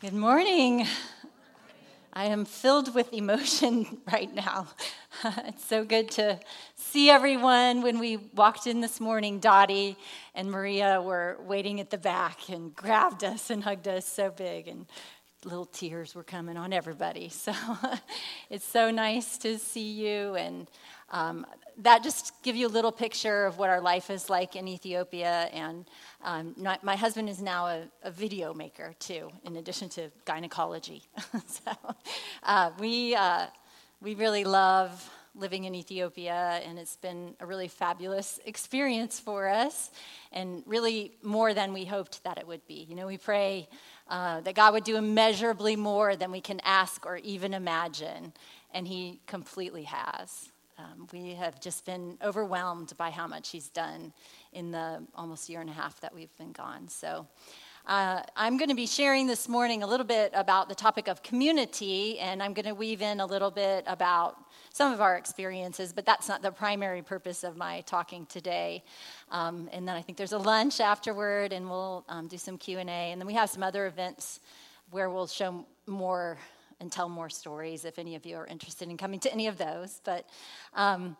Good morning. I am filled with emotion right now. it's so good to see everyone. When we walked in this morning, Dottie and Maria were waiting at the back and grabbed us and hugged us so big, and little tears were coming on everybody. So it's so nice to see you and um, that just give you a little picture of what our life is like in Ethiopia. And um, not, my husband is now a, a, video maker too, in addition to gynecology. so uh, we uh, we really love living in Ethiopia, and it's been a really fabulous experience for us, and really more than we hoped that it would be. You know, we pray. Uh, that God would do immeasurably more than we can ask or even imagine, and He completely has. Um, we have just been overwhelmed by how much he's done in the almost year and a half that we've been gone. So, uh, I'm going to be sharing this morning a little bit about the topic of community, and I'm going to weave in a little bit about some of our experiences, but that's not the primary purpose of my talking today. Um, and then I think there's a lunch afterward, and we'll um, do some Q and A, and then we have some other events where we'll show more and tell more stories if any of you are interested in coming to any of those. But um,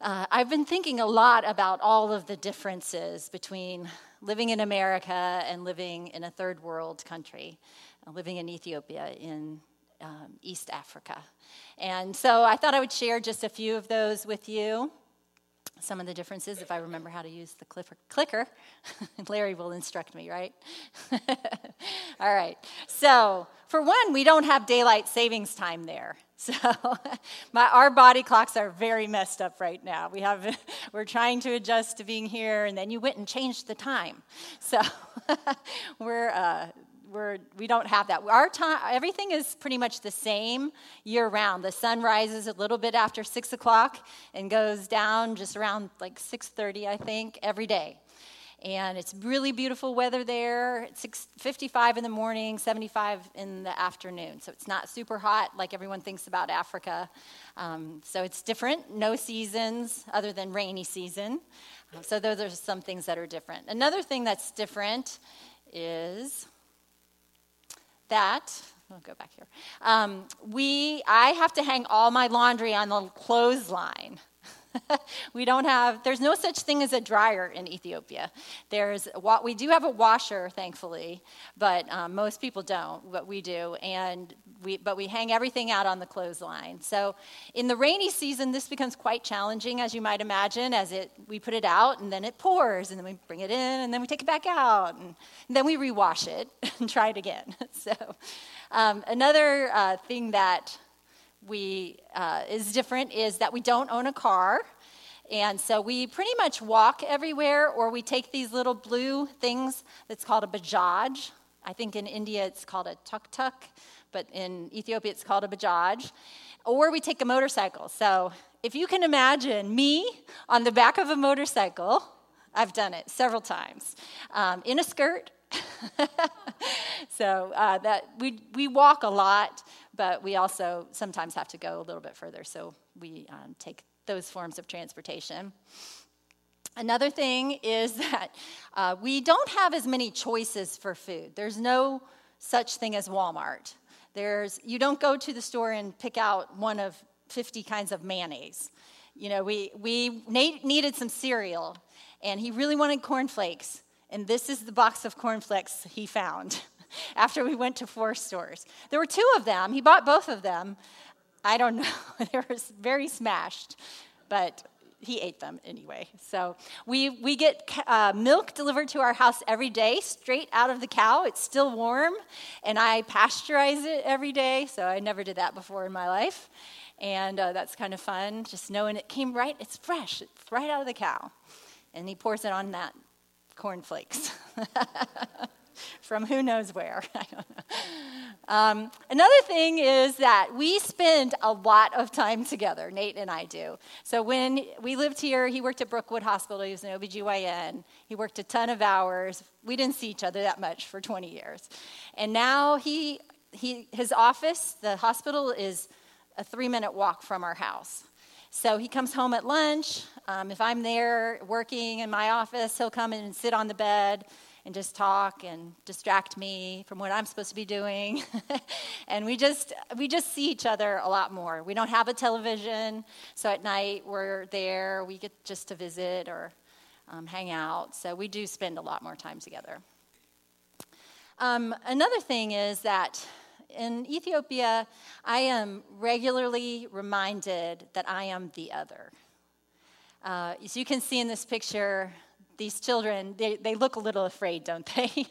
uh, I've been thinking a lot about all of the differences between living in America and living in a third world country, uh, living in Ethiopia in um, East Africa. And so I thought I would share just a few of those with you some of the differences if I remember how to use the clicker. Larry will instruct me, right? All right. So, for one, we don't have daylight savings time there. So, my, our body clocks are very messed up right now. We have, we're trying to adjust to being here, and then you went and changed the time. So, we're uh, we're, we don't have that. Our time, everything is pretty much the same year round. The sun rises a little bit after six o'clock and goes down just around like six thirty, I think, every day. And it's really beautiful weather there. It's 55 in the morning, 75 in the afternoon. So it's not super hot like everyone thinks about Africa. Um, so it's different. No seasons other than rainy season. So those are some things that are different. Another thing that's different is that I'll go back here. Um, we, I have to hang all my laundry on the clothesline. we don't have, there's no such thing as a dryer in Ethiopia. There's what we do have a washer, thankfully, but um, most people don't, but we do. And we, but we hang everything out on the clothesline. So in the rainy season, this becomes quite challenging, as you might imagine, as it, we put it out and then it pours and then we bring it in and then we take it back out and, and then we rewash it and try it again. so um, another uh, thing that we uh, is different is that we don't own a car. And so we pretty much walk everywhere, or we take these little blue things that's called a bajaj. I think in India it's called a tuk tuk, but in Ethiopia it's called a bajaj. Or we take a motorcycle. So if you can imagine me on the back of a motorcycle, I've done it several times, um, in a skirt. so uh, that we, we walk a lot but we also sometimes have to go a little bit further, so we um, take those forms of transportation. Another thing is that uh, we don't have as many choices for food. There's no such thing as Walmart. There's, you don't go to the store and pick out one of 50 kinds of mayonnaise. You know, we, we Nate needed some cereal, and he really wanted cornflakes, and this is the box of cornflakes he found. after we went to four stores. There were two of them. He bought both of them. I don't know. they were very smashed, but he ate them anyway. So we, we get uh, milk delivered to our house every day, straight out of the cow. It's still warm, and I pasteurize it every day. So I never did that before in my life. And uh, that's kind of fun, just knowing it came right, it's fresh, it's right out of the cow. And he pours it on that cornflakes. from who knows where. um, another thing is that we spend a lot of time together, Nate and I do. So when we lived here, he worked at Brookwood Hospital, he was an OBGYN. He worked a ton of hours. We didn't see each other that much for 20 years. And now he, he, his office, the hospital, is a three minute walk from our house. So he comes home at lunch. Um, if I'm there working in my office, he'll come and sit on the bed and just talk and distract me from what I'm supposed to be doing. and we just we just see each other a lot more. We don't have a television, so at night we're there. We get just to visit or um, hang out. So we do spend a lot more time together. Um, another thing is that in Ethiopia, I am regularly reminded that I am the other. Uh, as you can see in this picture, these children, they, they look a little afraid, don't they,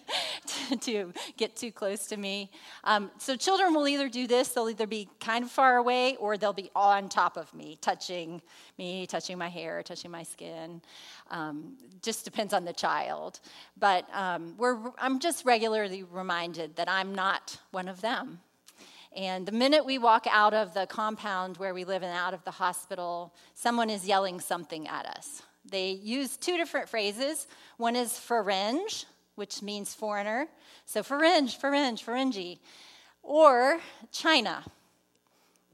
to, to, get too close to me. Um, so children will either do this, they'll either be kind of far away or they'll be on top of me, touching me, touching my hair, touching my skin. Um, just depends on the child. But um, I'm just regularly reminded that I'm not one of them. And the minute we walk out of the compound where we live and out of the hospital, someone is yelling something at us. They use two different phrases. One is "feringe," which means foreigner. So "feringe," "feringe," "feringy," Or China.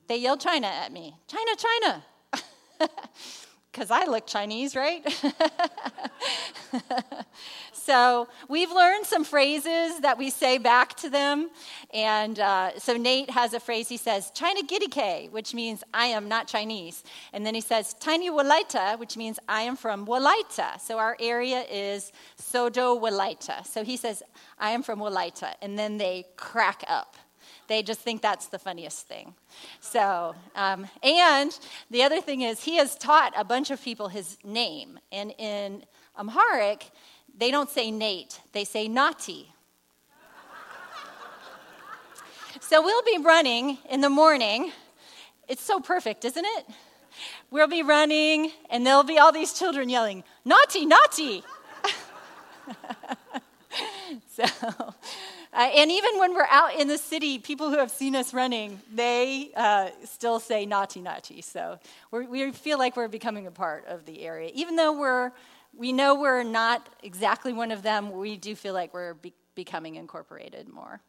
They yell China at me. China, China. Because I look Chinese, right? So we've learned some phrases that we say back to them. And uh, so Nate has a phrase he says, China Giddike, which means I am not Chinese. And then he says, Tiny Walaita, which means I am from Walaita. So our area is Sodo Walaita. So he says, I am from Walaita. And then they crack up. They just think that's the funniest thing. So, um, and the other thing is, he has taught a bunch of people his name. And in Amharic, they don't say Nate, they say Nati. so we'll be running in the morning. It's so perfect, isn't it? We'll be running, and there'll be all these children yelling, Naughty, naughty. so, uh, and even when we're out in the city, people who have seen us running, they uh, still say naughty, naughty. So we feel like we're becoming a part of the area, even though we're we know we're not exactly one of them. We do feel like we're be- becoming incorporated more.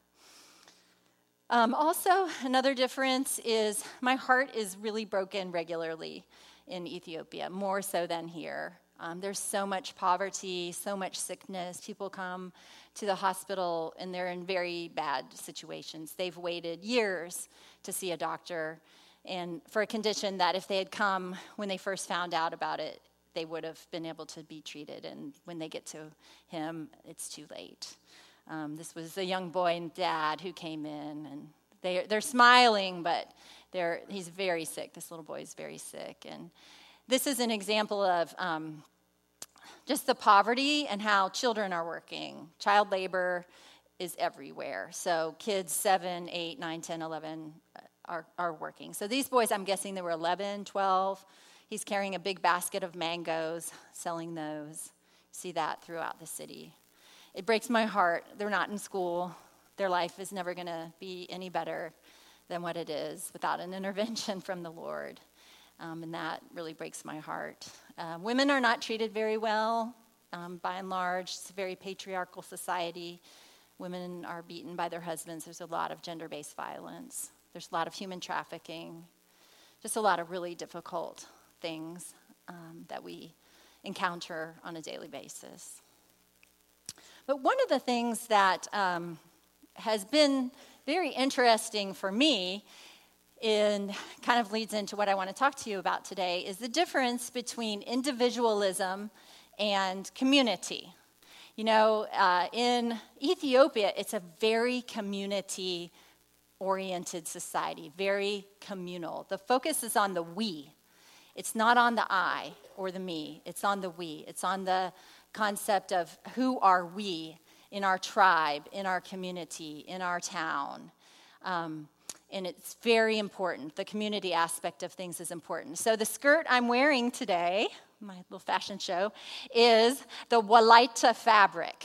Um, also, another difference is my heart is really broken regularly in Ethiopia, more so than here. Um, there's so much poverty, so much sickness. People come to the hospital and they're in very bad situations. They've waited years to see a doctor and for a condition that if they had come when they first found out about it, they would have been able to be treated. And when they get to him, it's too late. Um, this was a young boy and dad who came in, and they, they're smiling, but they're, he's very sick. This little boy is very sick. And this is an example of um, just the poverty and how children are working. Child labor is everywhere. So kids 7, 8, 9, 10, 11 uh, are, are working. So these boys, I'm guessing they were 11, 12. He's carrying a big basket of mangoes, selling those. See that throughout the city. It breaks my heart. They're not in school. Their life is never going to be any better than what it is without an intervention from the Lord. Um, and that really breaks my heart. Uh, women are not treated very well, um, by and large. It's a very patriarchal society. Women are beaten by their husbands. There's a lot of gender based violence. There's a lot of human trafficking. Just a lot of really difficult things um, that we encounter on a daily basis. But one of the things that um, has been very interesting for me and kind of leads into what I want to talk to you about today is the difference between individualism and community. You know, uh, in Ethiopia, it's a very community oriented society, very communal. The focus is on the we, it's not on the I or the me, it's on the we. It's on the concept of who are we in our tribe, in our community, in our town. Um, and it's very important. The community aspect of things is important. So, the skirt I'm wearing today, my little fashion show, is the Walaita fabric.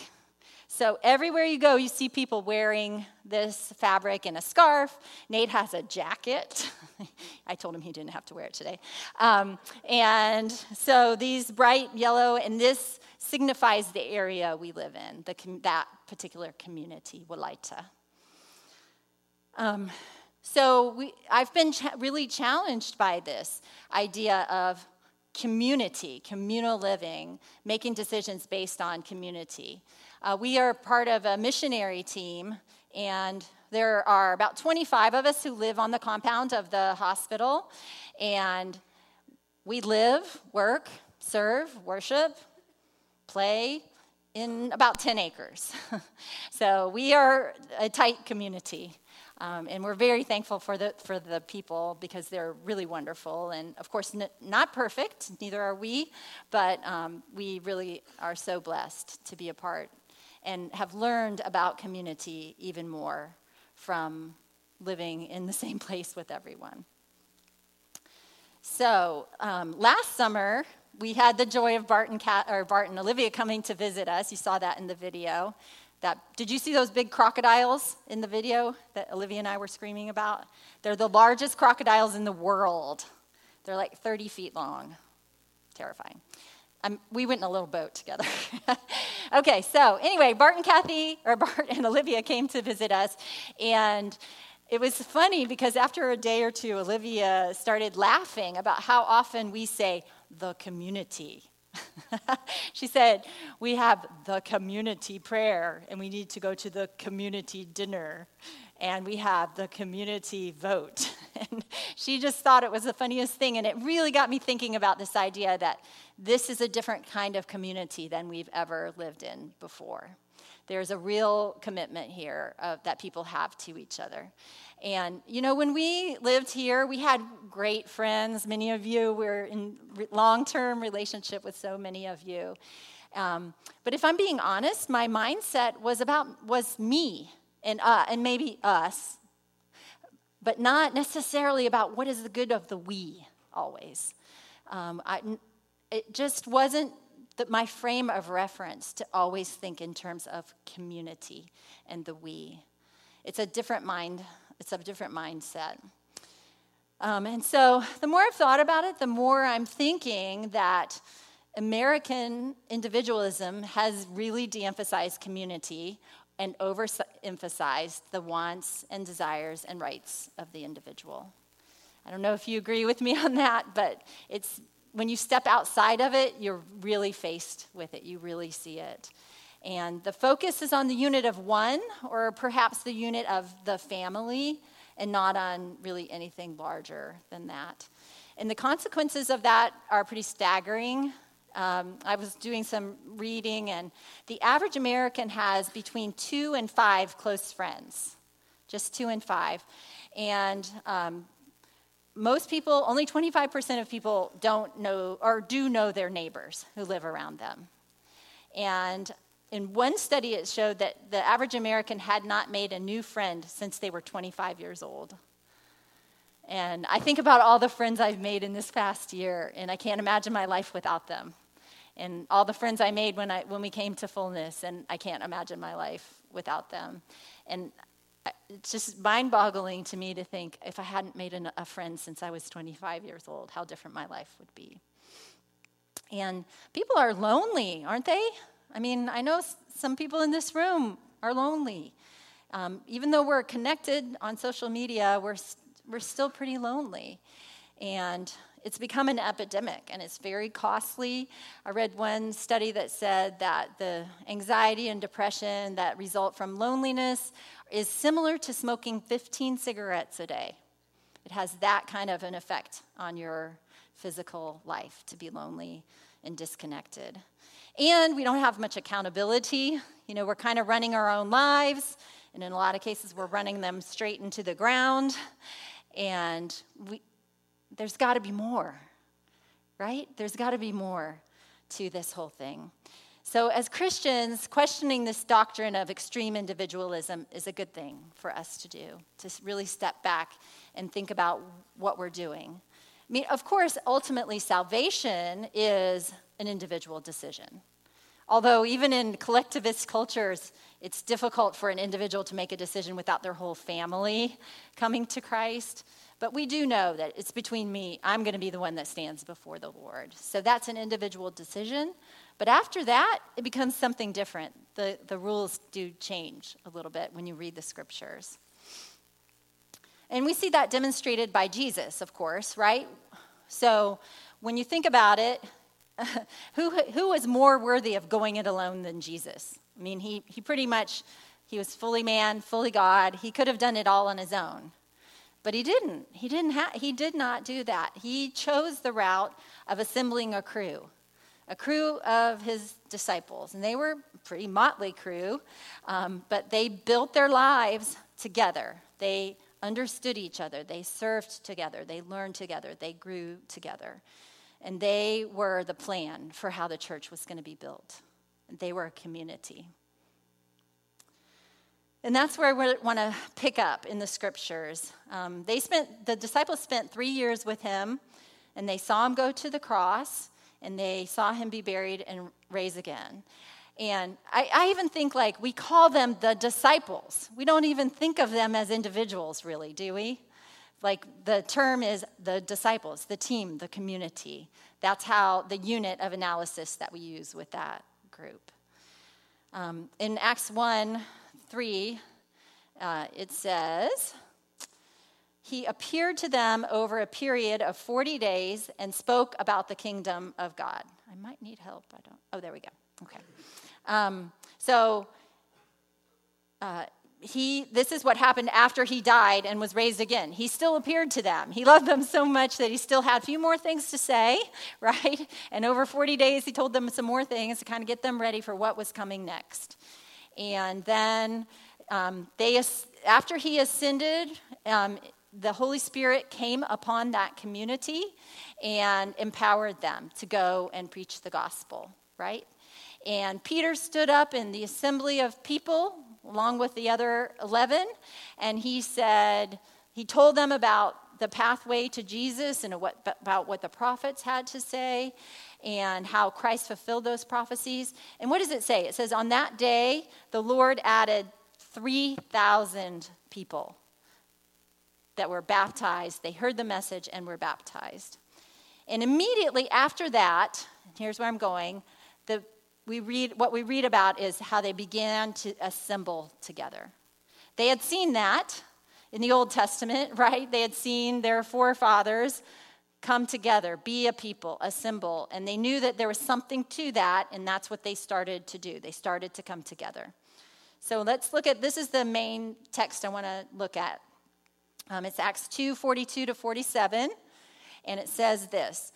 So everywhere you go, you see people wearing this fabric and a scarf. Nate has a jacket. I told him he didn't have to wear it today. Um, and so these bright yellow, and this signifies the area we live in, the, that particular community, Walaita. Um, so we, I've been really challenged by this idea of community, communal living, making decisions based on community. Uh, we are part of a missionary team, and there are about 25 of us who live on the compound of the hospital. And we live, work, serve, worship, play in about 10 acres. so we are a tight community. Um, and we're very thankful for the, for the people because they're really wonderful. And of course, n- not perfect, neither are we, but um, we really are so blessed to be a part and have learned about community even more from living in the same place with everyone. So, um, last summer, we had the joy of Bart and, Kat, or Bart and Olivia coming to visit us. You saw that in the video. That, did you see those big crocodiles in the video that Olivia and I were screaming about? They're the largest crocodiles in the world. They're like 30 feet long. Terrifying. We went in a little boat together. okay, so anyway, Bart and Kathy, or Bart and Olivia came to visit us, and it was funny because after a day or two, Olivia started laughing about how often we say the community she said, We have the community prayer, and we need to go to the community dinner, and we have the community vote. and she just thought it was the funniest thing, and it really got me thinking about this idea that this is a different kind of community than we've ever lived in before. There's a real commitment here that people have to each other. And, you know, when we lived here, we had great friends. Many of you were in long term relationship with so many of you. Um, but if I'm being honest, my mindset was about was me and uh, and maybe us, but not necessarily about what is the good of the we always. Um, I, it just wasn't that my frame of reference to always think in terms of community and the we. It's a different mind it's a different mindset. Um, and so the more I've thought about it, the more I'm thinking that American individualism has really de emphasized community and overemphasized the wants and desires and rights of the individual. I don't know if you agree with me on that, but it's when you step outside of it, you're really faced with it. You really see it. And the focus is on the unit of one, or perhaps the unit of the family, and not on really anything larger than that. And the consequences of that are pretty staggering. Um, I was doing some reading, and the average American has between two and five close friends, just two and five. And um, most people, only 25% of people don't know or do know their neighbors who live around them. And in one study, it showed that the average American had not made a new friend since they were 25 years old. And I think about all the friends I've made in this past year, and I can't imagine my life without them. And all the friends I made when, I, when we came to fullness, and I can't imagine my life without them. And it's just mind boggling to me to think if I hadn't made an, a friend since I was 25 years old, how different my life would be. And people are lonely, aren't they? I mean, I know some people in this room are lonely. Um, even though we're connected on social media, we're, we're still pretty lonely. And it's become an epidemic and it's very costly. I read one study that said that the anxiety and depression that result from loneliness is similar to smoking 15 cigarettes a day. It has that kind of an effect on your physical life to be lonely and disconnected. And we don't have much accountability. You know, we're kind of running our own lives, and in a lot of cases, we're running them straight into the ground. And we, there's got to be more, right? There's got to be more to this whole thing. So, as Christians, questioning this doctrine of extreme individualism is a good thing for us to do, to really step back and think about what we're doing. I mean, of course, ultimately, salvation is an individual decision. Although, even in collectivist cultures, it's difficult for an individual to make a decision without their whole family coming to Christ. But we do know that it's between me, I'm going to be the one that stands before the Lord. So that's an individual decision. But after that, it becomes something different. The, the rules do change a little bit when you read the scriptures. And we see that demonstrated by Jesus, of course, right? So when you think about it, who, who more worthy of going it alone than Jesus? I mean, he, he pretty much, he was fully man, fully God. He could have done it all on his own. But he didn't. He, didn't ha- he did not do that. He chose the route of assembling a crew, a crew of his disciples. And they were a pretty motley crew, um, but they built their lives together. They understood each other. They served together. They learned together. They grew together. And they were the plan for how the church was going to be built. They were a community. And that's where we want to pick up in the scriptures. Um, they spent the disciples spent three years with him, and they saw him go to the cross, and they saw him be buried and raised again. And I, I, even think like we call them the disciples. We don't even think of them as individuals, really, do we? Like the term is the disciples, the team, the community. That's how the unit of analysis that we use with that group. Um, in Acts 1 3, uh, it says, He appeared to them over a period of 40 days and spoke about the kingdom of God. I might need help. I don't. Oh, there we go. Okay. Um, so, uh, he this is what happened after he died and was raised again he still appeared to them he loved them so much that he still had a few more things to say right and over 40 days he told them some more things to kind of get them ready for what was coming next and then um, they, after he ascended, um, the Holy Spirit came upon that community and empowered them to go and preach the gospel, right? And Peter stood up in the assembly of people along with the other 11, and he said, he told them about the pathway to Jesus and what, about what the prophets had to say and how Christ fulfilled those prophecies. And what does it say? It says, On that day, the Lord added 3,000 people that were baptized. They heard the message and were baptized. And immediately after that, here's where I'm going, the, we read, what we read about is how they began to assemble together. They had seen that in the Old Testament, right? They had seen their forefathers come together, be a people, assemble. And they knew that there was something to that, and that's what they started to do. They started to come together. So let's look at this is the main text I want to look at. Um, it's Acts 2 42 to 47, and it says this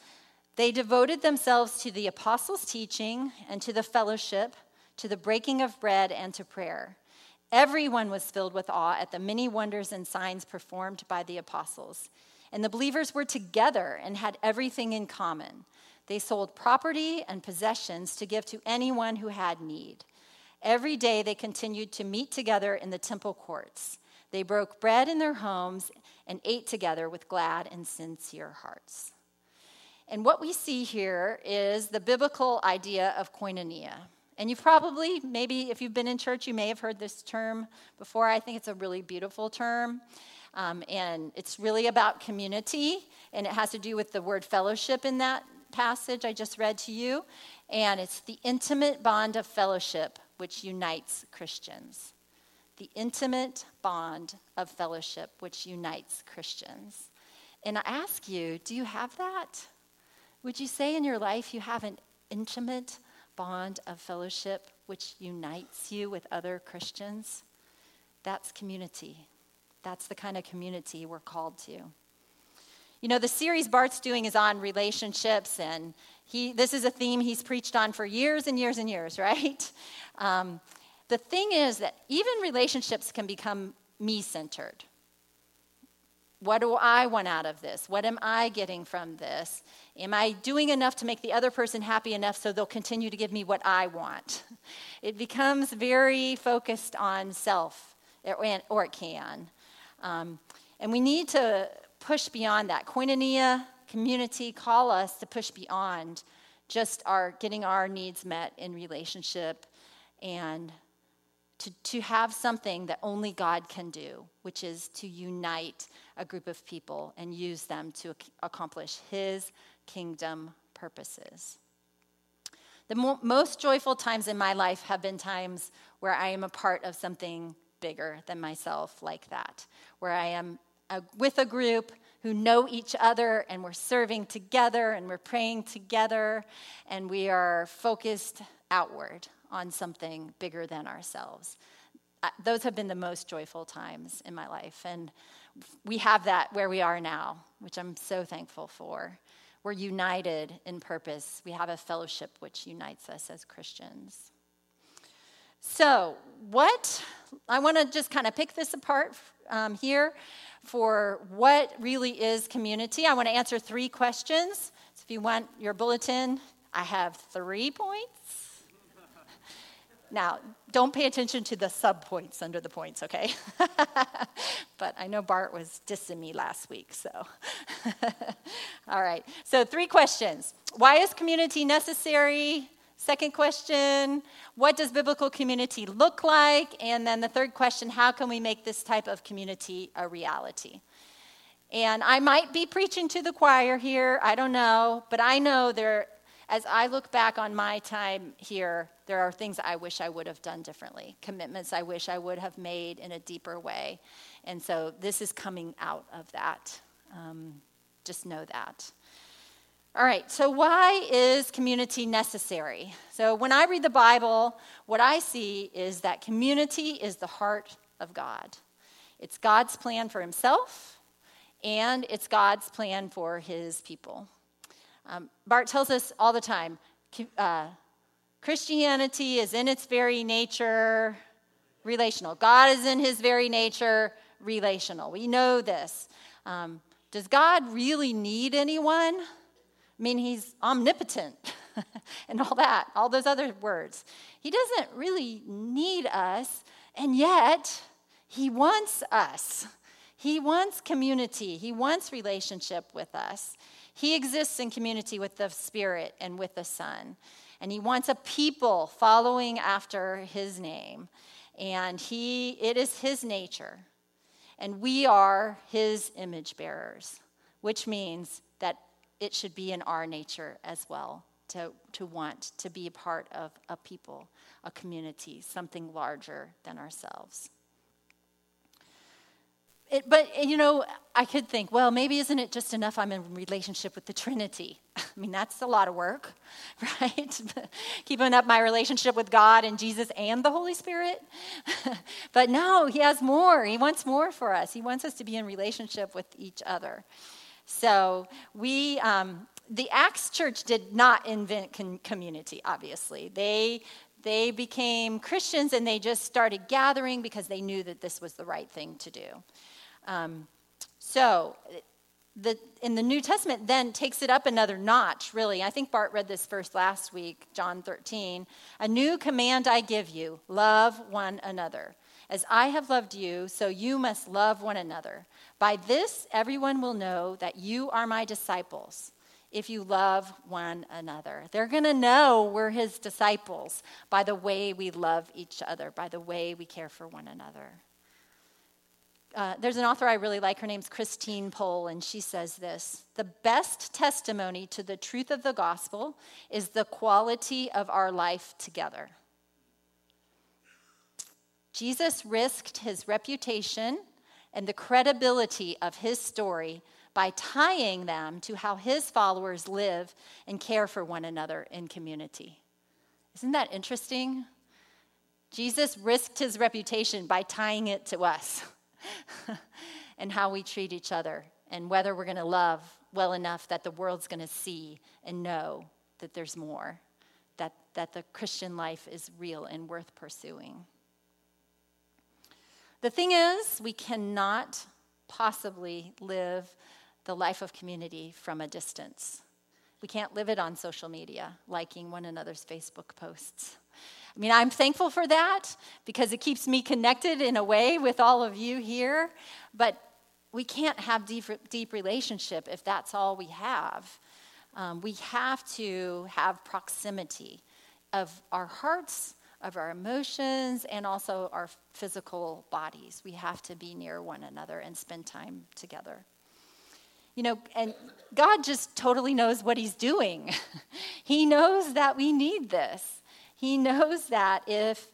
They devoted themselves to the apostles' teaching and to the fellowship, to the breaking of bread, and to prayer. Everyone was filled with awe at the many wonders and signs performed by the apostles. And the believers were together and had everything in common. They sold property and possessions to give to anyone who had need. Every day they continued to meet together in the temple courts. They broke bread in their homes and ate together with glad and sincere hearts. And what we see here is the biblical idea of koinonia. And you've probably, maybe if you've been in church, you may have heard this term before. I think it's a really beautiful term. Um, and it's really about community, and it has to do with the word fellowship in that passage I just read to you. And it's the intimate bond of fellowship which unites Christians. The intimate bond of fellowship which unites Christians. And I ask you, do you have that? Would you say in your life you have an intimate bond of fellowship which unites you with other Christians? That's community. That's the kind of community we're called to. You know, the series Bart's doing is on relationships, and he, this is a theme he's preached on for years and years and years, right? Um, the thing is that even relationships can become me centered. What do I want out of this? What am I getting from this? Am I doing enough to make the other person happy enough so they'll continue to give me what I want? It becomes very focused on self, or it can. Um, and we need to push beyond that. Koinonia community call us to push beyond just our getting our needs met in relationship and to, to have something that only God can do, which is to unite a group of people and use them to accomplish His kingdom purposes. The mo- most joyful times in my life have been times where I am a part of something bigger than myself like that, where I am a, with a group who know each other and we're serving together and we're praying together and we are focused outward on something bigger than ourselves. Uh, those have been the most joyful times in my life. And we have that where we are now, which I'm so thankful for. We're united in purpose. We have a fellowship which unites us as Christians. So, what I want to just kind of pick this apart um, here for what really is community. I want to answer three questions. So if you want your bulletin, I have three points. now, don't pay attention to the sub points under the points, okay? but I know Bart was dissing me last week, so. All right, so three questions. Why is community necessary? Second question, what does biblical community look like? And then the third question, how can we make this type of community a reality? And I might be preaching to the choir here, I don't know, but I know there, as I look back on my time here, there are things I wish I would have done differently, commitments I wish I would have made in a deeper way. And so this is coming out of that. Um, just know that. All right, so why is community necessary? So when I read the Bible, what I see is that community is the heart of God. It's God's plan for himself, and it's God's plan for his people. Um, Bart tells us all the time uh, Christianity is in its very nature relational. God is in his very nature relational. We know this. Um, does God really need anyone? I mean, he's omnipotent and all that, all those other words. He doesn't really need us, and yet he wants us. He wants community, he wants relationship with us. He exists in community with the Spirit and with the Son. And he wants a people following after his name. And he it is his nature. And we are his image bearers, which means that it should be in our nature as well to, to want to be a part of a people, a community, something larger than ourselves. It, but, eh, you know, I could think, well, maybe isn't it just enough I'm in relationship with the Trinity? I mean, that's a lot of work, right? Keeping up my relationship with God and Jesus and the Holy Spirit. but no, He has more. He wants more for us. He wants us to be in relationship with each other. So we, um, the Acts church did not invent con- community, obviously. They, they became Christians and they just started gathering because they knew that this was the right thing to do. Um, so the, in the New Testament then takes it up another notch, really. I think Bart read this verse last week, John 13. A new command I give you love one another. As I have loved you, so you must love one another. By this, everyone will know that you are my disciples if you love one another. They're going to know we're his disciples by the way we love each other, by the way we care for one another. Uh, there's an author I really like. Her name's Christine Pohl, and she says this The best testimony to the truth of the gospel is the quality of our life together. Jesus risked his reputation and the credibility of his story by tying them to how his followers live and care for one another in community. Isn't that interesting? Jesus risked his reputation by tying it to us and how we treat each other and whether we're going to love well enough that the world's going to see and know that there's more, that, that the Christian life is real and worth pursuing. The thing is, we cannot possibly live the life of community from a distance. We can't live it on social media, liking one another's Facebook posts. I mean, I'm thankful for that because it keeps me connected in a way with all of you here, but we can't have deep, deep relationship if that's all we have. Um, we have to have proximity of our hearts of our emotions and also our physical bodies. We have to be near one another and spend time together. You know, and God just totally knows what He's doing. he knows that we need this. He knows that if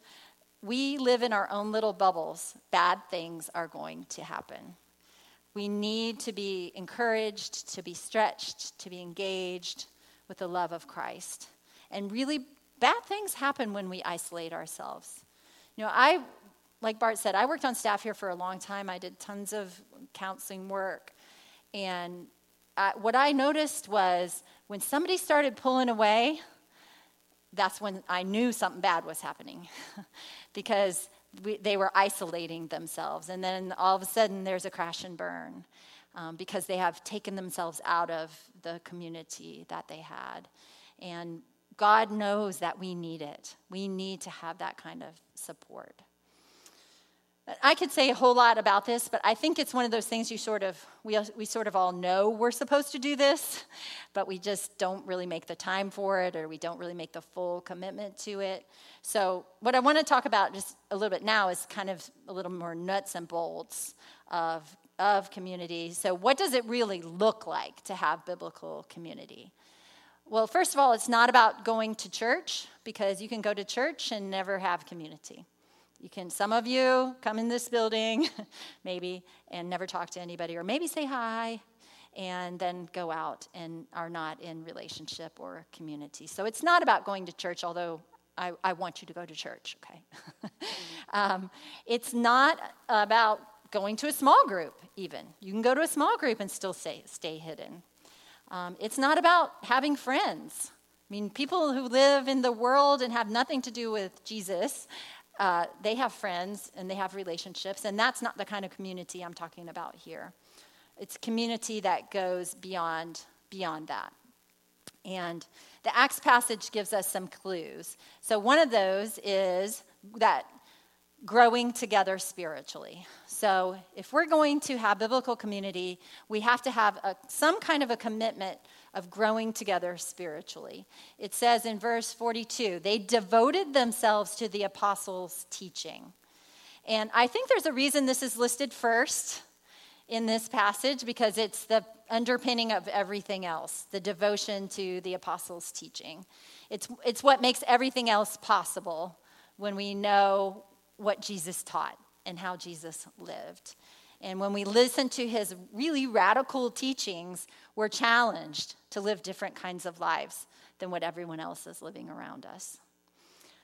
we live in our own little bubbles, bad things are going to happen. We need to be encouraged, to be stretched, to be engaged with the love of Christ, and really bad things happen when we isolate ourselves. You know, I, like Bart said, I worked on staff here for a long time. I did tons of counseling work. And I, what I noticed was when somebody started pulling away, that's when I knew something bad was happening because we, they were isolating themselves. And then all of a sudden, there's a crash and burn um, because they have taken themselves out of the community that they had. And God knows that we need it. We need to have that kind of support. I could say a whole lot about this, but I think it's one of those things you sort of, we, we sort of all know we're supposed to do this, but we just don't really make the time for it or we don't really make the full commitment to it. So, what I want to talk about just a little bit now is kind of a little more nuts and bolts of, of community. So, what does it really look like to have biblical community? Well, first of all, it's not about going to church because you can go to church and never have community. You can, some of you come in this building, maybe, and never talk to anybody, or maybe say hi, and then go out and are not in relationship or community. So it's not about going to church, although I, I want you to go to church, okay? um, it's not about going to a small group, even. You can go to a small group and still stay, stay hidden. Um, it's not about having friends. I mean, people who live in the world and have nothing to do with Jesus uh, they have friends and they have relationships, and that's not the kind of community I'm talking about here. It's community that goes beyond beyond that. And the Acts passage gives us some clues. So one of those is that growing together spiritually. So if we're going to have biblical community, we have to have a, some kind of a commitment of growing together spiritually. It says in verse 42 they devoted themselves to the apostles' teaching. And I think there's a reason this is listed first in this passage because it's the underpinning of everything else the devotion to the apostles' teaching. It's, it's what makes everything else possible when we know what Jesus taught and how Jesus lived. And when we listen to his really radical teachings, we're challenged to live different kinds of lives than what everyone else is living around us.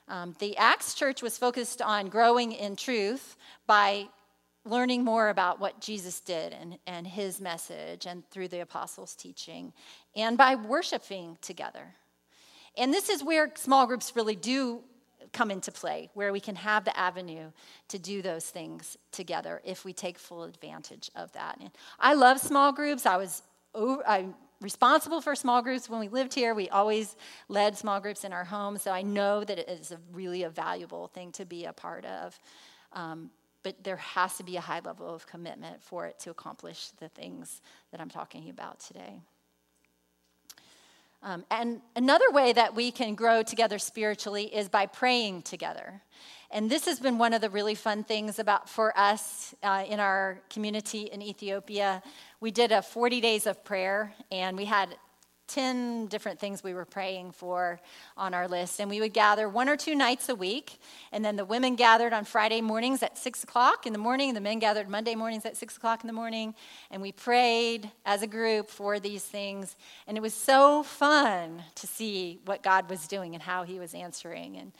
Um, the Acts church was focused on growing in truth by learning more about what Jesus did and, and his message and through the apostles' teaching and by worshiping together. And this is where small groups really do come into play, where we can have the avenue to do those things together if we take full advantage of that. And I love small groups. I was I'm responsible for small groups when we lived here. We always led small groups in our home, so I know that it is a really a valuable thing to be a part of. Um, but there has to be a high level of commitment for it to accomplish the things that I'm talking about today. Um, and another way that we can grow together spiritually is by praying together. And this has been one of the really fun things about for us uh, in our community in Ethiopia. We did a 40 days of prayer, and we had 10 different things we were praying for on our list. And we would gather one or two nights a week. And then the women gathered on Friday mornings at 6 o'clock in the morning. The men gathered Monday mornings at 6 o'clock in the morning. And we prayed as a group for these things. And it was so fun to see what God was doing and how He was answering. And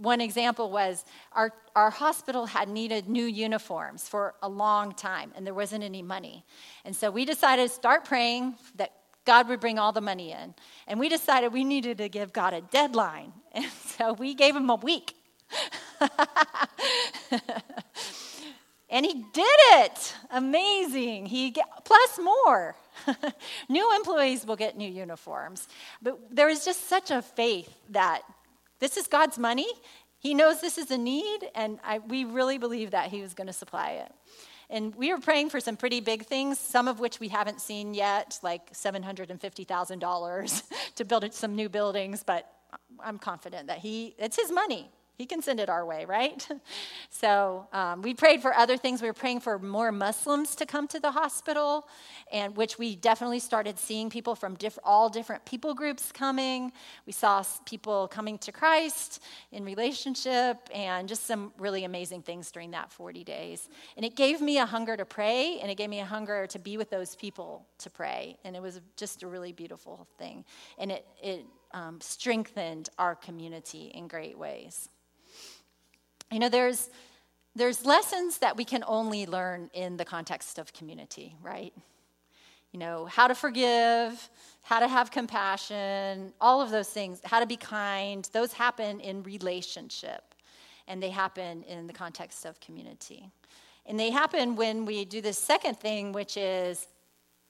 one example was our, our hospital had needed new uniforms for a long time, and there wasn't any money. And so we decided to start praying that God would bring all the money in. And we decided we needed to give God a deadline. And so we gave him a week. and he did it. Amazing. He get, plus more. new employees will get new uniforms. But there is just such a faith that this is God's money. He knows this is a need, and I, we really believe that He was going to supply it. And we were praying for some pretty big things, some of which we haven't seen yet, like $750,000 to build some new buildings, but I'm confident that he, it's his money. He can send it our way, right? so um, we prayed for other things. We were praying for more Muslims to come to the hospital, and which we definitely started seeing people from diff- all different people groups coming. We saw people coming to Christ in relationship, and just some really amazing things during that 40 days. And it gave me a hunger to pray, and it gave me a hunger to be with those people to pray. And it was just a really beautiful thing. And it, it um, strengthened our community in great ways. You know, there's, there's lessons that we can only learn in the context of community, right? You know, how to forgive, how to have compassion, all of those things, how to be kind, those happen in relationship and they happen in the context of community. And they happen when we do this second thing, which is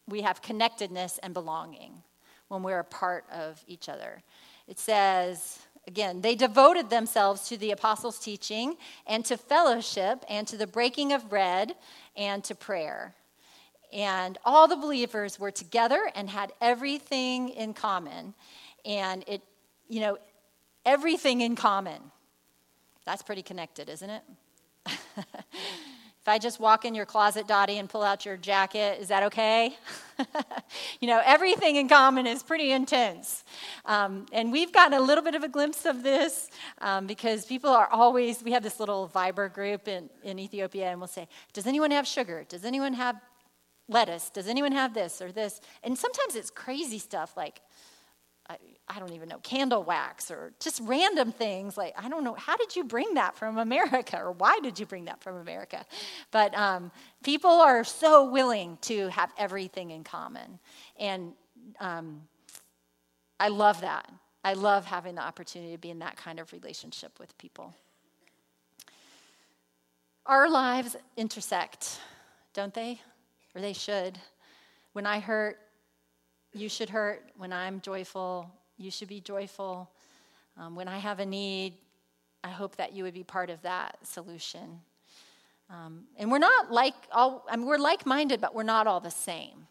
we have connectedness and belonging when we're a part of each other. It says, again, they devoted themselves to the apostles' teaching and to fellowship and to the breaking of bread and to prayer. And all the believers were together and had everything in common. And it, you know, everything in common. That's pretty connected, isn't it? I just walk in your closet, Dottie, and pull out your jacket, is that okay? you know, everything in common is pretty intense. Um, and we've gotten a little bit of a glimpse of this um, because people are always, we have this little Viber group in, in Ethiopia, and we'll say, Does anyone have sugar? Does anyone have lettuce? Does anyone have this or this? And sometimes it's crazy stuff like, I, don't even know, candle wax or just random things. Like, I don't know, how did you bring that from America or why did you bring that from America? But um, people are so willing to have everything in common. And um, I love that. I love having the opportunity to be in that kind of relationship with people. Our lives intersect, don't they? or they should. When I hurt, you should hurt. When I'm joyful, you should be joyful. Um, when I have a need, I hope that you would be part of that solution. Um, and we're not like all, I mean, we're like minded, but we're not all the same.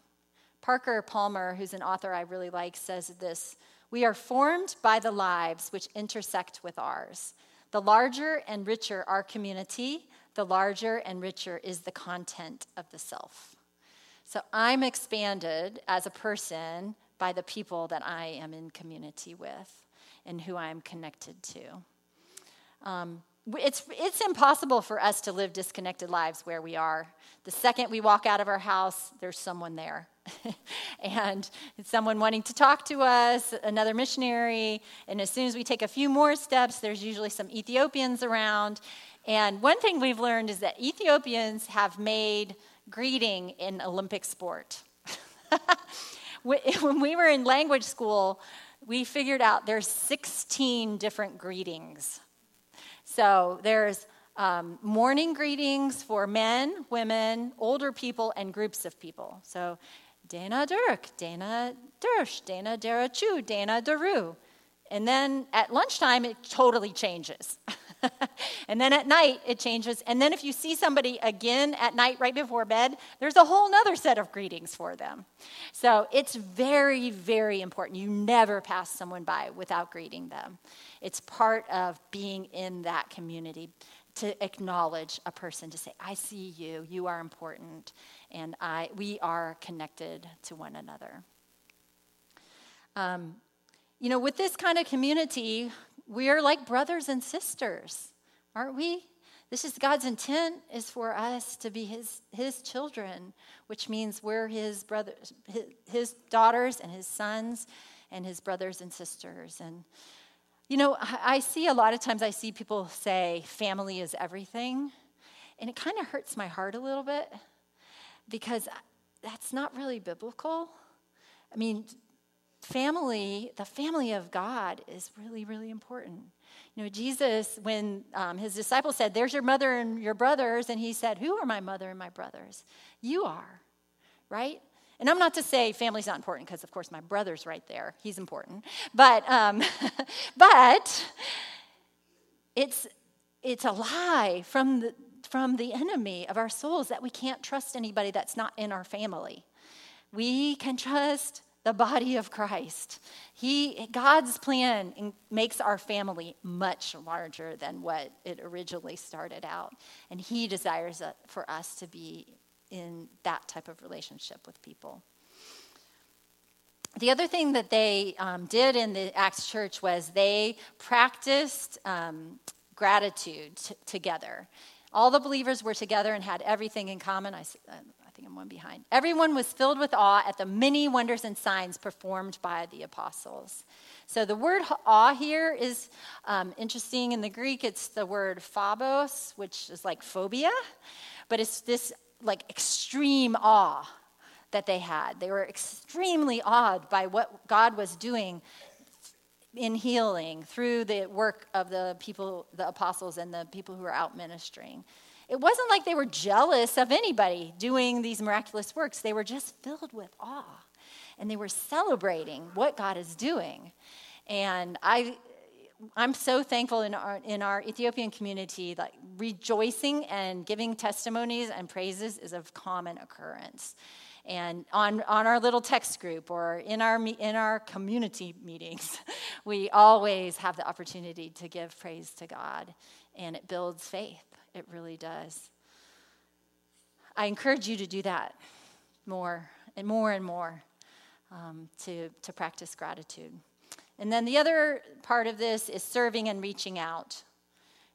Parker Palmer, who's an author I really like, says this We are formed by the lives which intersect with ours. The larger and richer our community, the larger and richer is the content of the self. So I'm expanded as a person by the people that I am in community with and who I'm connected to. Um, it's, it's impossible for us to live disconnected lives where we are. The second we walk out of our house, there's someone there. and someone wanting to talk to us, another missionary. And as soon as we take a few more steps, there's usually some Ethiopians around. And one thing we've learned is that Ethiopians have made greeting in Olympic sport. when we were in language school, we figured out there's 16 different greetings. So there's um, morning greetings for men, women, older people, and groups of people. So Dana Dirk, Dana Dersh, Dana Derachu, Dana Daru. And then at lunchtime, it totally changes. and then at night, it changes. And then if you see somebody again at night right before bed, there's a whole other set of greetings for them. So it's very, very important. You never pass someone by without greeting them. It's part of being in that community to acknowledge a person to say i see you you are important and i we are connected to one another um, you know with this kind of community we are like brothers and sisters, aren't we? This is God's intent is for us to be his, his children, which means we're his brothers, his, his daughters and his sons and his brothers and sisters. And, you know, I, I see a lot of times I see people say family is everything. And it kind of hurts my heart a little bit because that's not really biblical. I mean, family, the family of God, is really, really important. You know, Jesus, when um, his disciples said, There's your mother and your brothers, and he said, Who are my mother and my brothers? You are, right? And I'm not to say family's not important, because of course my brother's right there. He's important. But, um, but it's, it's a lie from the, from the enemy of our souls that we can't trust anybody that's not in our family. We can trust the body of Christ. He, God's plan makes our family much larger than what it originally started out. And He desires for us to be in that type of relationship with people. The other thing that they um, did in the Acts church was they practiced um, gratitude t- together. All the believers were together and had everything in common. I, think one behind. Everyone was filled with awe at the many wonders and signs performed by the apostles. So the word awe here is um, interesting in the Greek. It's the word phobos, which is like phobia, but it's this like extreme awe that they had. They were extremely awed by what God was doing in healing through the work of the people, the apostles, and the people who were out ministering. It wasn't like they were jealous of anybody doing these miraculous works. They were just filled with awe and they were celebrating what God is doing. And I, I'm so thankful in our, in our Ethiopian community, like rejoicing and giving testimonies and praises is a common occurrence and on, on our little text group or in our, in our community meetings, we always have the opportunity to give praise to God, and it builds faith. It really does. I encourage you to do that more and more and more um, to, to practice gratitude. And then the other part of this is serving and reaching out.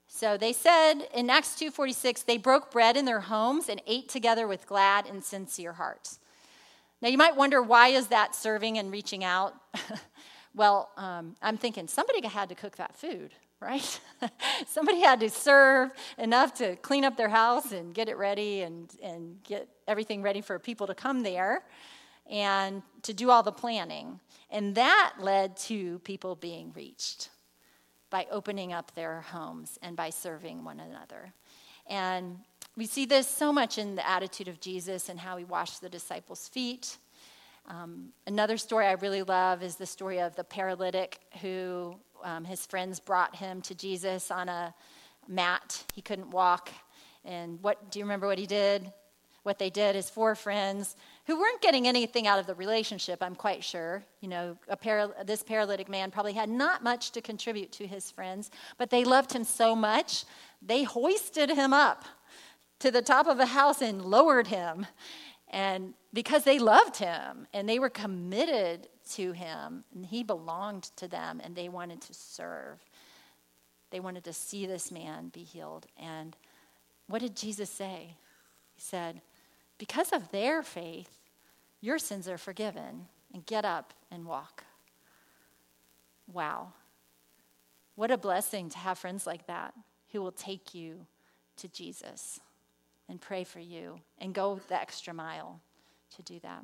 So they said in Acts 2:46 they broke bread in their homes and ate together with glad and sincere hearts. Now you might wonder why is that serving and reaching out? well, um, I'm thinking somebody had to cook that food, right? somebody had to serve enough to clean up their house and get it ready and, and get everything ready for people to come there and to do all the planning. And that led to people being reached by opening up their homes and by serving one another. And we see this so much in the attitude of Jesus and how he washed the disciples' feet. Um, another story I really love is the story of the paralytic who um, his friends brought him to Jesus on a mat. He couldn't walk. And what do you remember what he did? What they did is four friends who weren't getting anything out of the relationship, I'm quite sure. You know, paral- this paralytic man probably had not much to contribute to his friends, but they loved him so much, they hoisted him up to the top of a house and lowered him. And because they loved him and they were committed to him, and he belonged to them, and they wanted to serve. They wanted to see this man be healed. And what did Jesus say? He said, Because of their faith, your sins are forgiven, and get up and walk. Wow. What a blessing to have friends like that who will take you to Jesus and pray for you and go the extra mile to do that.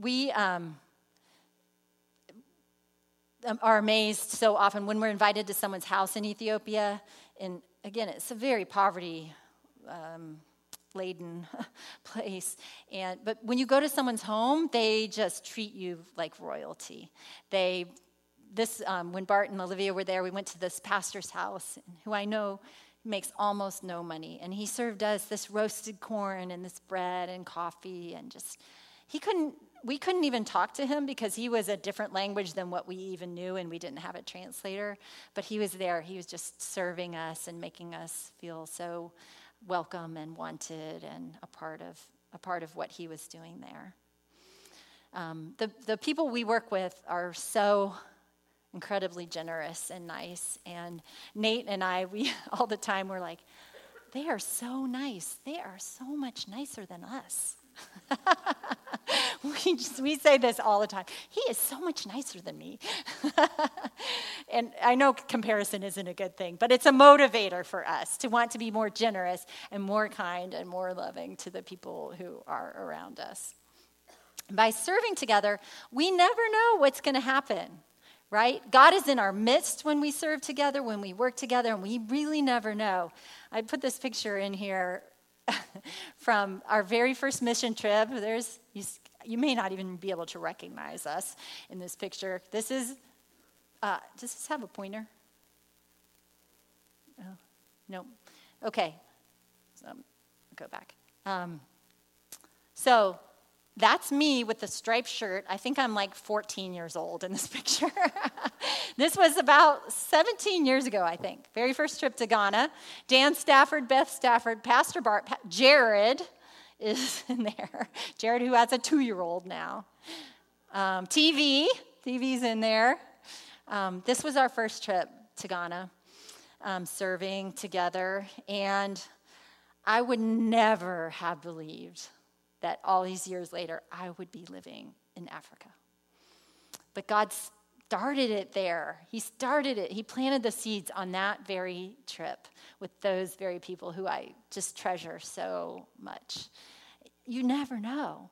We um, um, are amazed so often when we're invited to someone's house in Ethiopia. And again, it's a very poverty um, laden place. And, but when you go to someone's home, they just treat you like royalty. They this um, when Bart and Olivia were there, we went to this pastor's house, who I know makes almost no money. And he served us this roasted corn and this bread and coffee and just, he couldn't, we couldn't even talk to him because he was a different language than what we even knew and we didn't have a translator. But he was there. He was just serving us and making us feel so welcome and wanted and a part of, a part of what he was doing there. Um, the, the people we work with are so incredibly generous and nice. And Nate and I, we all the time we're like, they are so nice. They are so much nicer than us. we, just, we say this all the time. He is so much nicer than me. and I know comparison isn't a good thing, but it's a motivator for us to want to be more generous and more kind and more loving to the people who are around us. By serving together, we never know what's going to happen right? God is in our midst when we serve together, when we work together, and we really never know. I put this picture in here from our very first mission trip. There's you, you, may not even be able to recognize us in this picture. This is uh, does this have a pointer? Oh, no. Okay. So, go back. Um, so that's me with the striped shirt. I think I'm like 14 years old in this picture. this was about 17 years ago, I think. Very first trip to Ghana. Dan Stafford, Beth Stafford, Pastor Bart, Jared is in there. Jared, who has a two year old now. Um, TV, TV's in there. Um, this was our first trip to Ghana, um, serving together. And I would never have believed that all these years later I would be living in Africa. But God started it there. He started it. He planted the seeds on that very trip with those very people who I just treasure so much. You never know.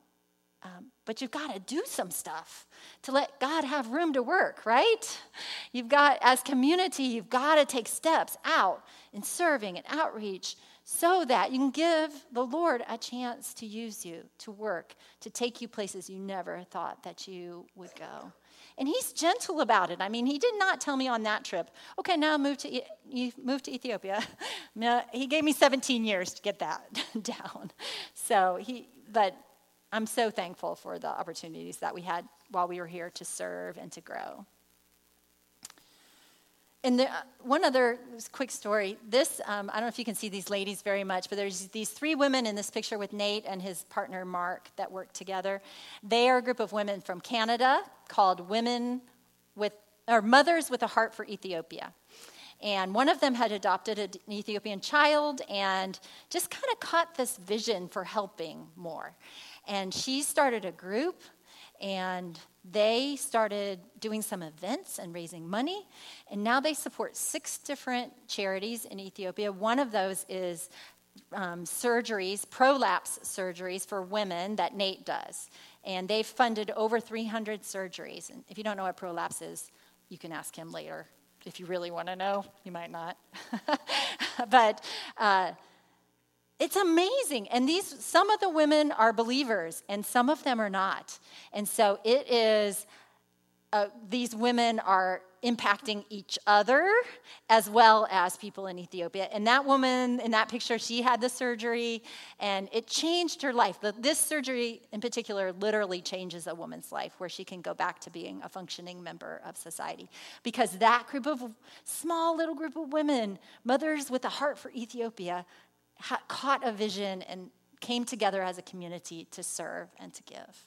Um, but you've got to do some stuff to let God have room to work, right? You've got, as community, you've got to take steps out in serving and outreach so that you can give the Lord a chance to use you, to work, to take you places you never thought that you would go. And he's gentle about it. I mean, he did not tell me on that trip, okay, now move to, you move to Ethiopia. he gave me 17 years to get that down. So he, but I'm so thankful for the opportunities that we had while we were here to serve and to grow. And uh, one other quick story. This, um, I don't know if you can see these ladies very much, but there's these three women in this picture with Nate and his partner Mark that work together. They are a group of women from Canada called Women with, or Mothers with a Heart for Ethiopia. And one of them had adopted an Ethiopian child and just kind of caught this vision for helping more. And she started a group and they started doing some events and raising money. And now they support six different charities in Ethiopia. One of those is um, surgeries, prolapse surgeries for women that Nate does. And they've funded over 300 surgeries. And if you don't know what prolapse is, you can ask him later. If you really want to know, you might not. but uh, it's amazing. And these some of the women are believers and some of them are not. And so it is uh, these women are impacting each other as well as people in Ethiopia. And that woman in that picture, she had the surgery and it changed her life. This surgery in particular literally changes a woman's life where she can go back to being a functioning member of society. Because that group of small little group of women, mothers with a heart for Ethiopia, ha- caught a vision and came together as a community to serve and to give.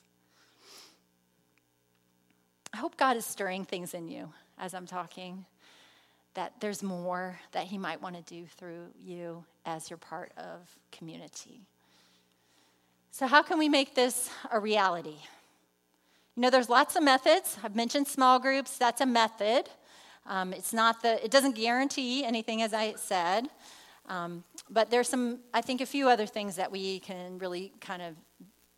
I hope God is stirring things in you as I'm talking, that there's more that He might want to do through you as you're part of community. So, how can we make this a reality? You know, there's lots of methods. I've mentioned small groups, that's a method. Um, it's not the, it doesn't guarantee anything, as I said. Um, but there's some, I think, a few other things that we can really kind of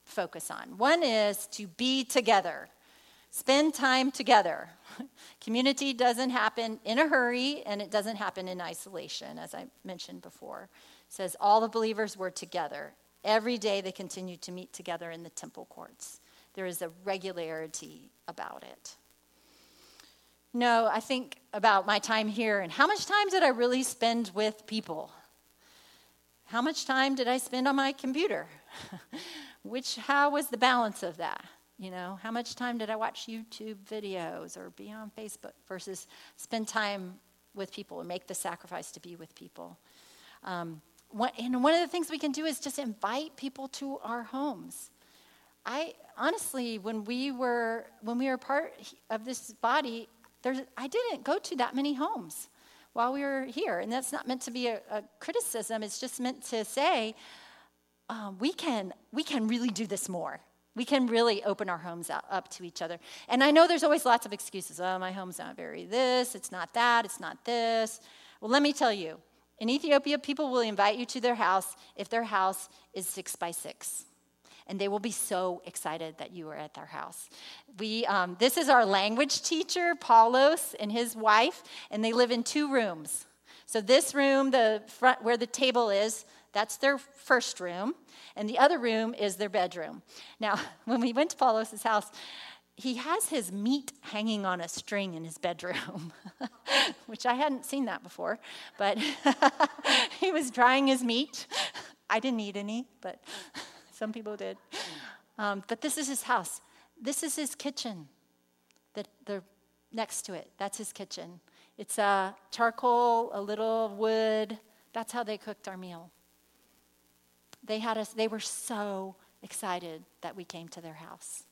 focus on. One is to be together, spend time together. Community doesn't happen in a hurry and it doesn't happen in isolation, as I mentioned before. It says all the believers were together. Every day they continued to meet together in the temple courts. There is a regularity about it. No, I think about my time here and how much time did I really spend with people? How much time did I spend on my computer? Which, how was the balance of that? You know, how much time did I watch YouTube videos or be on Facebook versus spend time with people and make the sacrifice to be with people? Um, and one of the things we can do is just invite people to our homes. I honestly, when we were when we were part of this body, there's, I didn't go to that many homes while we were here. And that's not meant to be a, a criticism, it's just meant to say um, we, can, we can really do this more. We can really open our homes up, up to each other. And I know there's always lots of excuses. Oh, my home's not very this, it's not that, it's not this. Well, let me tell you in Ethiopia, people will invite you to their house if their house is six by six and they will be so excited that you are at their house. We, um, this is our language teacher, Paulos, and his wife, and they live in two rooms. So this room, the front where the table is, that's their first room, and the other room is their bedroom. Now, when we went to Paulos' house, he has his meat hanging on a string in his bedroom, which I hadn't seen that before. But he was drying his meat. I didn't eat any, but some people did. Um, but this is his house. This is his kitchen. The, the next to it, that's his kitchen. It's a charcoal, a little wood. That's how they cooked our meal. They had us. They were so excited that we came to their house.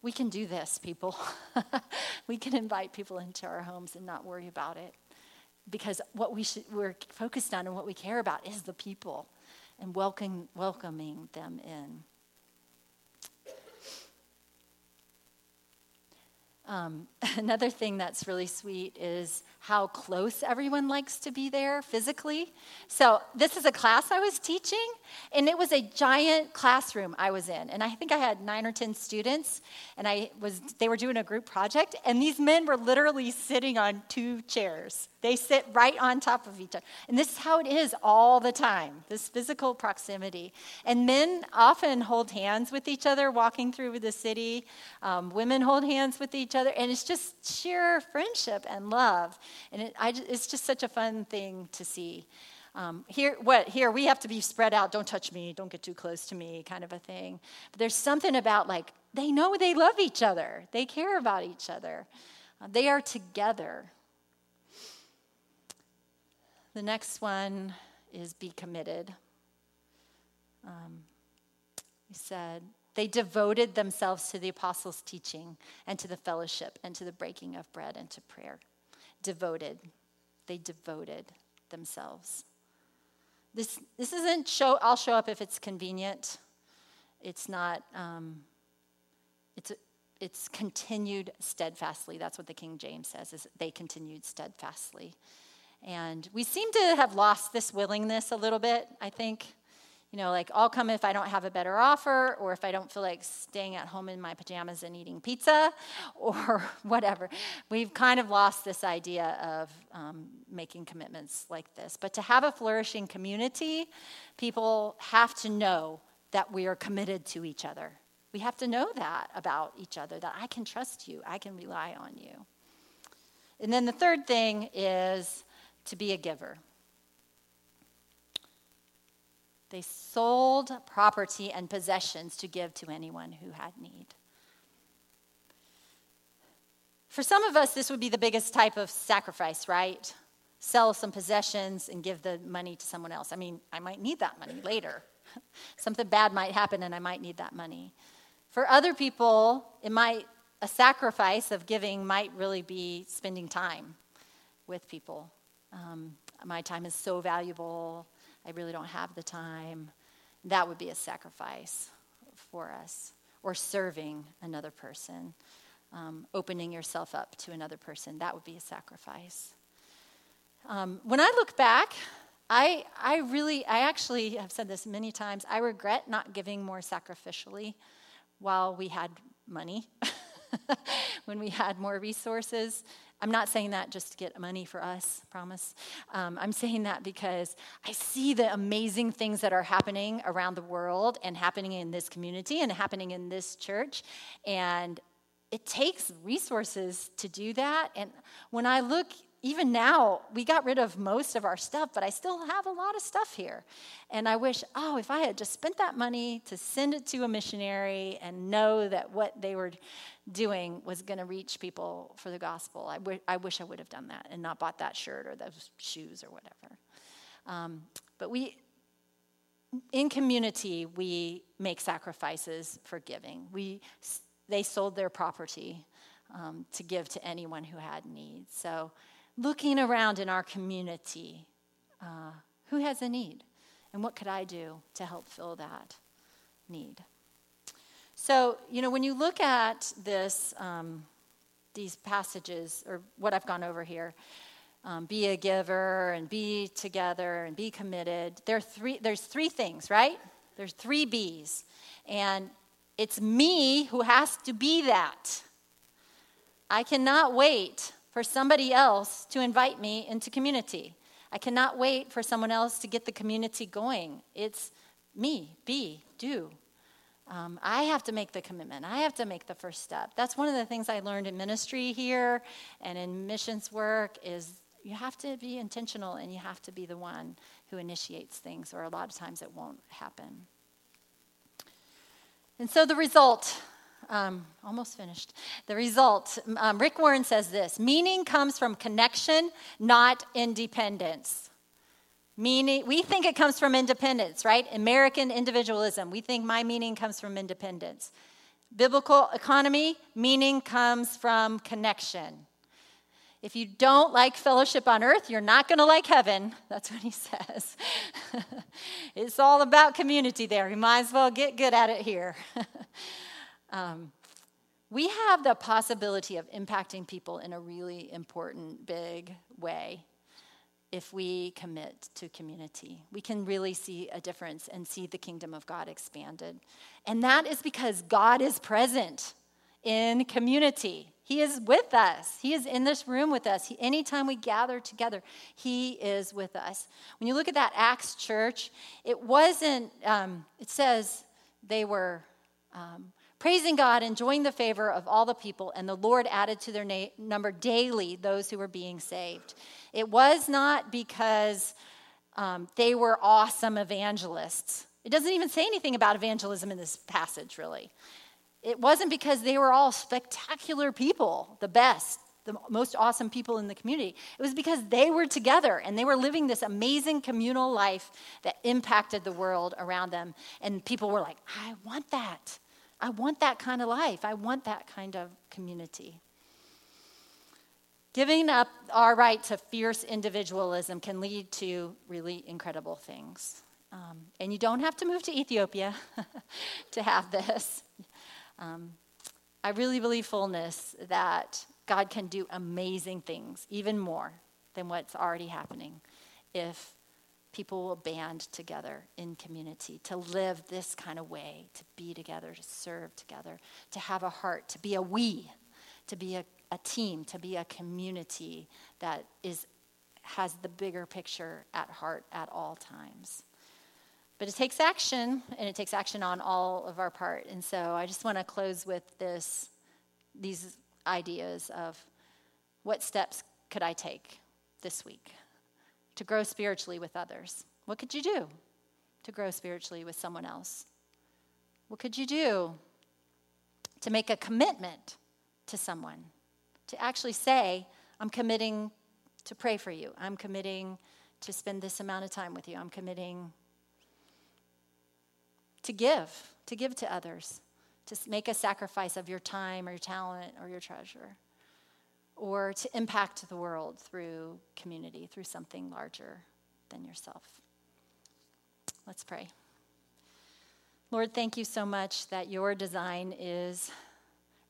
We can do this, people. we can invite people into our homes and not worry about it. Because what we should, we're focused on and what we care about is the people and welcoming, welcoming them in. Um, another thing that's really sweet is how close everyone likes to be there physically. So, this is a class I was teaching, and it was a giant classroom I was in. And I think I had nine or 10 students, and I was, they were doing a group project, and these men were literally sitting on two chairs. They sit right on top of each other. And this is how it is all the time this physical proximity. And men often hold hands with each other walking through the city, um, women hold hands with each other, and it's just sheer friendship and love. And it, I, it's just such a fun thing to see. Um, here, what here we have to be spread out. Don't touch me. Don't get too close to me, kind of a thing. But there's something about like they know they love each other. They care about each other. Uh, they are together. The next one is be committed. Um, he said, they devoted themselves to the apostles' teaching and to the fellowship and to the breaking of bread and to prayer devoted. They devoted themselves. This, this isn't show, I'll show up if it's convenient. It's not, um, it's, it's continued steadfastly. That's what the King James says, is they continued steadfastly. And we seem to have lost this willingness a little bit, I think you know, like I'll come if I don't have a better offer, or if I don't feel like staying at home in my pajamas and eating pizza, or whatever. We've kind of lost this idea of um, making commitments like this. But to have a flourishing community, people have to know that we are committed to each other. We have to know that about each other, that I can trust you, I can rely on you. And then the third thing is to be a giver. They sold property and possessions to give to anyone who had need. For some of us, this would be the biggest type of sacrifice, right? Sell some possessions and give the money to someone else. I mean, I might need that money later. Something bad might happen and I might need that money. For other people, it might a sacrifice of giving might really be spending time with people. Um, my time is so valuable. I really don't have the time. That would be a sacrifice for us. Or serving another person, um, opening yourself up to another person, that would be a sacrifice. Um, when I look back, I, I really, I actually have said this many times, I regret not giving more sacrificially while we had money, when we had more resources. I'm not saying that just to get money for us, promise. Um, I'm saying that because I see the amazing things that are happening around the world and happening in this community and happening in this church. And it takes resources to do that. And when I look even now, we got rid of most of our stuff, but I still have a lot of stuff here. And I wish, oh, if I had just spent that money to send it to a missionary and know that what they were doing was going to reach people for the gospel, I, w- I wish I would have done that and not bought that shirt or those shoes or whatever. Um, but we, in community, we make sacrifices for giving. We, they sold their property um, to give to anyone who had needs. So, looking around in our community, uh, who has a need? And what could I do to help fill that need? So, you know, when you look at this, um, these passages, or what I've gone over here, um, be a giver and be together and be committed, there three, there's three things, right? There's three B's. And it's me who has to be that. I cannot wait for somebody else to invite me into community. I cannot wait for someone else to get the community going. It's me, be, do. Um, I have to make the commitment. I have to make the first step. That's one of the things I learned in ministry here and in missions work is you have to be intentional and you have to be the one who initiates things, or a lot of times it won't happen. And so the result um, almost finished. The result um, Rick Warren says this meaning comes from connection, not independence. Meaning, we think it comes from independence, right? American individualism. We think my meaning comes from independence. Biblical economy, meaning comes from connection. if you don't like fellowship on earth, you're not going to like heaven. That's what he says. it's all about community there. You might as well get good at it here. um, we have the possibility of impacting people in a really important, big way if we commit to community. We can really see a difference and see the kingdom of God expanded. And that is because God is present in community. He is with us. He is in this room with us. He, anytime we gather together, He is with us. When you look at that Acts church, it wasn't, um, it says they were um, praising God, enjoying the favor of all the people, and the Lord added to their na- number daily those who were being saved. It was not because um, they were awesome evangelists. It doesn't even say anything about evangelism in this passage, really. It wasn't because they were all spectacular people, the best, the most awesome people in the community. It was because they were together and they were living this amazing communal life that impacted the world around them. And people were like, I want that. I want that kind of life. I want that kind of community. Giving up our right to fierce individualism can lead to really incredible things. Um, and you don't have to move to Ethiopia to have this. Um, I really believe fullness that God can do amazing things, even more than what's already happening, if people will band together in community to live this kind of way, to be together, to serve together, to have a heart, to be a we, to be a, a team, to be a community that is, has the bigger picture at heart at all times. But it takes action, and it takes action on all of our part. And so I just want to close with this, these ideas of what steps could I take this week? To grow spiritually with others? What could you do to grow spiritually with someone else? What could you do to make a commitment to someone? To actually say, I'm committing to pray for you. I'm committing to spend this amount of time with you. I'm committing to give, to give to others, to make a sacrifice of your time or your talent or your treasure or to impact the world through community, through something larger than yourself. Let's pray. Lord, thank you so much that your design is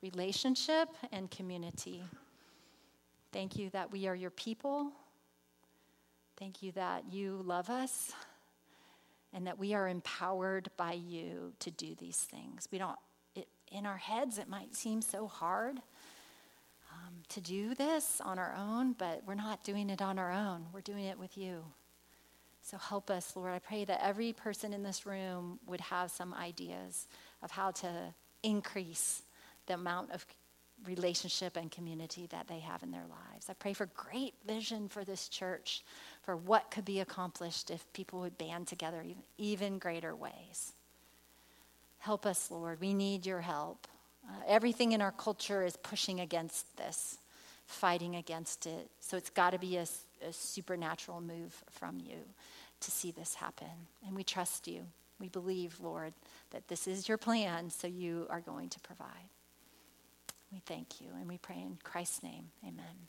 relationship and community. Thank you that we are your people. Thank you that you love us and that we are empowered by you to do these things. We don't, it, in our heads, it might seem so hard to do this on our own, but we're not doing it on our own. We're doing it with you. So help us, Lord. I pray that every person in this room would have some ideas of how to increase the amount of relationship and community that they have in their lives. I pray for great vision for this church, for what could be accomplished if people would band together in even greater ways. Help us, Lord. We need your help. Uh, everything in our culture is pushing against this, fighting against it. So it's got to be a, a supernatural move from you to see this happen. And we trust you. We believe, Lord, that this is your plan, so you are going to provide. We thank you and we pray in Christ's name. Amen.